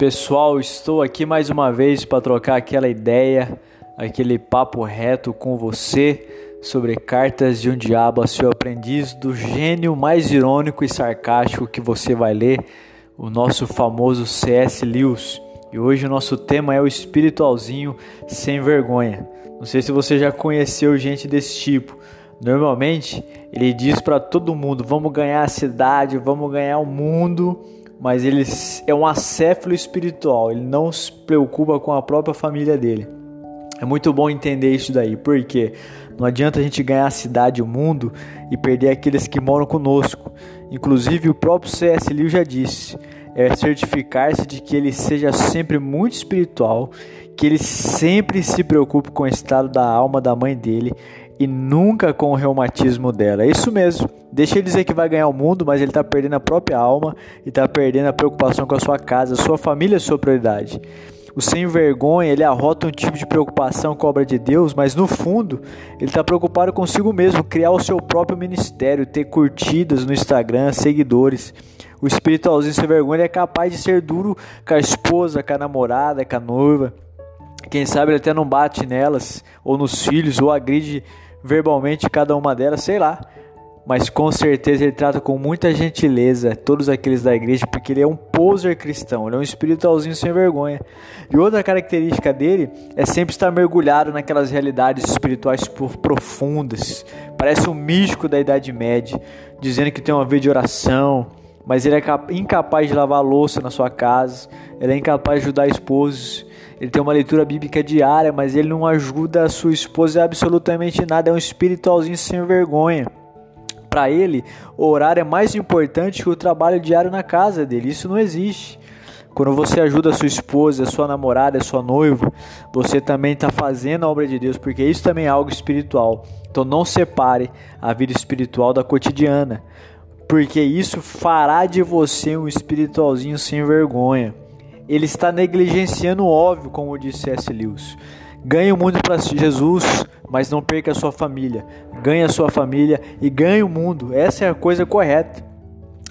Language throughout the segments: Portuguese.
Pessoal, estou aqui mais uma vez para trocar aquela ideia, aquele papo reto com você sobre Cartas de um Diabo, seu aprendiz, do gênio mais irônico e sarcástico que você vai ler, o nosso famoso C.S. Lewis. E hoje o nosso tema é o espiritualzinho sem vergonha. Não sei se você já conheceu gente desse tipo. Normalmente ele diz para todo mundo: vamos ganhar a cidade, vamos ganhar o mundo mas ele é um acéfalo espiritual, ele não se preocupa com a própria família dele. É muito bom entender isso daí, porque não adianta a gente ganhar a cidade, o mundo e perder aqueles que moram conosco. Inclusive, o próprio C.S. Lewis já disse: é certificar-se de que ele seja sempre muito espiritual, que ele sempre se preocupe com o estado da alma da mãe dele e nunca com o reumatismo dela. É isso mesmo. Deixa ele dizer que vai ganhar o mundo, mas ele está perdendo a própria alma e está perdendo a preocupação com a sua casa, a sua família é sua prioridade. O sem vergonha, ele arrota um tipo de preocupação com a obra de Deus, mas no fundo, ele está preocupado consigo mesmo, criar o seu próprio ministério, ter curtidas no Instagram, seguidores. O espiritualzinho sem vergonha é capaz de ser duro com a esposa, com a namorada, com a noiva. Quem sabe ele até não bate nelas, ou nos filhos, ou agride verbalmente cada uma delas, sei lá. Mas com certeza ele trata com muita gentileza todos aqueles da igreja, porque ele é um poser cristão, ele é um espiritualzinho sem vergonha. E outra característica dele é sempre estar mergulhado naquelas realidades espirituais profundas. Parece um místico da Idade Média, dizendo que tem uma vida de oração, mas ele é incapaz de lavar louça na sua casa, ele é incapaz de ajudar esposos, ele tem uma leitura bíblica diária, mas ele não ajuda a sua esposa absolutamente nada, é um espiritualzinho sem vergonha. Para ele, orar é mais importante que o trabalho diário na casa dele. Isso não existe. Quando você ajuda a sua esposa, a sua namorada, a sua noiva, você também está fazendo a obra de Deus, porque isso também é algo espiritual. Então não separe a vida espiritual da cotidiana, porque isso fará de você um espiritualzinho sem vergonha ele está negligenciando o óbvio, como disse C.S. Lewis. Ganhe o mundo para Jesus, mas não perca a sua família. Ganhe a sua família e ganhe o mundo. Essa é a coisa correta.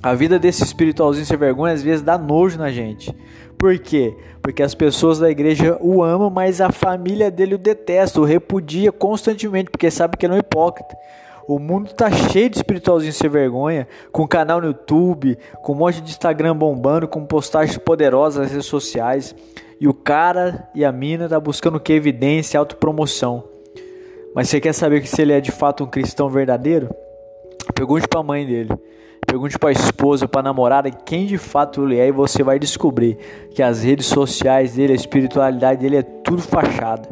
A vida desse espiritualzinho sem vergonha às vezes dá nojo na gente. Por quê? Porque as pessoas da igreja o amam, mas a família dele o detesta, o repudia constantemente, porque sabe que ele é um hipócrita. O mundo tá cheio de espiritualzinho sem vergonha, com canal no YouTube, com um monte de Instagram bombando, com postagens poderosas nas redes sociais. E o cara e a mina tá buscando o que? Evidência, autopromoção. Mas você quer saber se ele é de fato um cristão verdadeiro? Pergunte para a mãe dele. Pergunte para a esposa, para a namorada, quem de fato ele é e você vai descobrir que as redes sociais dele, a espiritualidade dele é tudo fachada.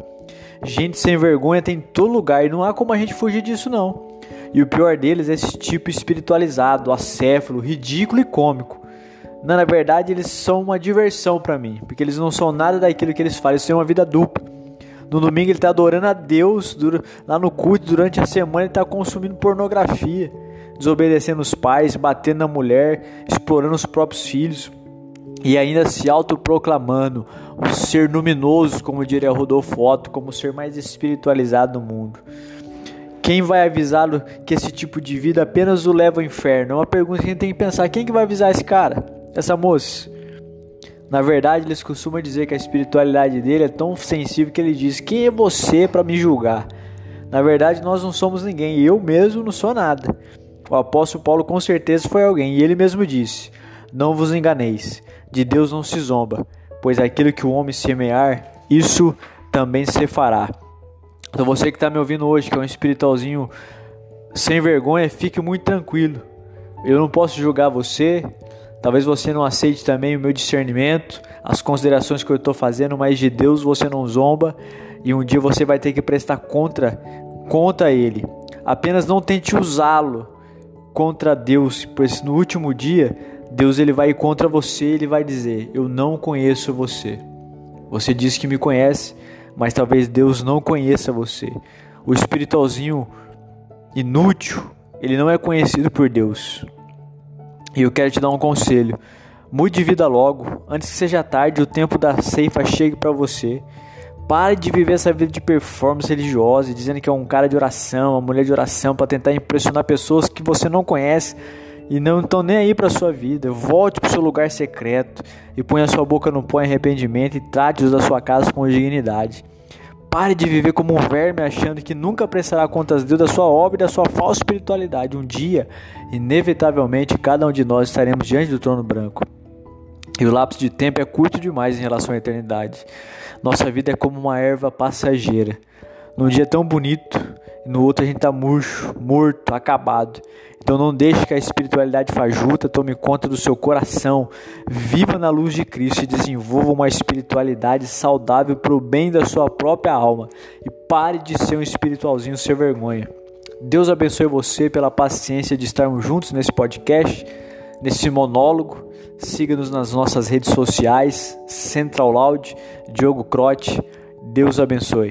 Gente sem vergonha tem em todo lugar e não há como a gente fugir disso não. E o pior deles é esse tipo espiritualizado, acéfalo, ridículo e cômico. Não, na verdade, eles são uma diversão para mim, porque eles não são nada daquilo que eles fazem, eles têm uma vida dupla. No domingo ele está adorando a Deus, lá no culto, durante a semana ele está consumindo pornografia, desobedecendo os pais, batendo na mulher, explorando os próprios filhos e ainda se autoproclamando um ser luminoso, como diria Rodolfo Otto, como o ser mais espiritualizado do mundo. Quem vai avisá-lo que esse tipo de vida apenas o leva ao inferno? É uma pergunta que a gente tem que pensar. Quem que vai avisar esse cara? Essa moça? Na verdade, eles costumam dizer que a espiritualidade dele é tão sensível que ele diz: Quem é você para me julgar? Na verdade, nós não somos ninguém. Eu mesmo não sou nada. O apóstolo Paulo com certeza foi alguém. E ele mesmo disse: Não vos enganeis. De Deus não se zomba. Pois aquilo que o homem semear, isso também se fará. Então você que está me ouvindo hoje, que é um espiritualzinho sem vergonha, fique muito tranquilo. Eu não posso julgar você. Talvez você não aceite também o meu discernimento, as considerações que eu estou fazendo, mas de Deus você não zomba e um dia você vai ter que prestar contra contra Ele. Apenas não tente usá-lo contra Deus, pois no último dia Deus ele vai contra você, ele vai dizer: Eu não conheço você. Você diz que me conhece, mas talvez Deus não conheça você. O espiritualzinho inútil, ele não é conhecido por Deus. E eu quero te dar um conselho. Mude de vida logo, antes que seja tarde, o tempo da ceifa chegue para você. Pare de viver essa vida de performance religiosa, dizendo que é um cara de oração, uma mulher de oração, para tentar impressionar pessoas que você não conhece e não estão nem aí para sua vida. Volte para seu lugar secreto e ponha sua boca no pó em arrependimento e trate-os da sua casa com dignidade. Pare de viver como um verme achando que nunca prestará contas de Deus da sua obra e da sua falsa espiritualidade. Um dia, inevitavelmente, cada um de nós estaremos diante do trono branco. E o lapso de tempo é curto demais em relação à eternidade. Nossa vida é como uma erva passageira. Num dia tão bonito, no outro a gente está murcho, morto, acabado. Então não deixe que a espiritualidade fajuta tome conta do seu coração. Viva na luz de Cristo e desenvolva uma espiritualidade saudável para o bem da sua própria alma. E pare de ser um espiritualzinho sem vergonha. Deus abençoe você pela paciência de estarmos juntos nesse podcast, nesse monólogo. Siga-nos nas nossas redes sociais, Central Loud, Diogo Crote. Deus abençoe.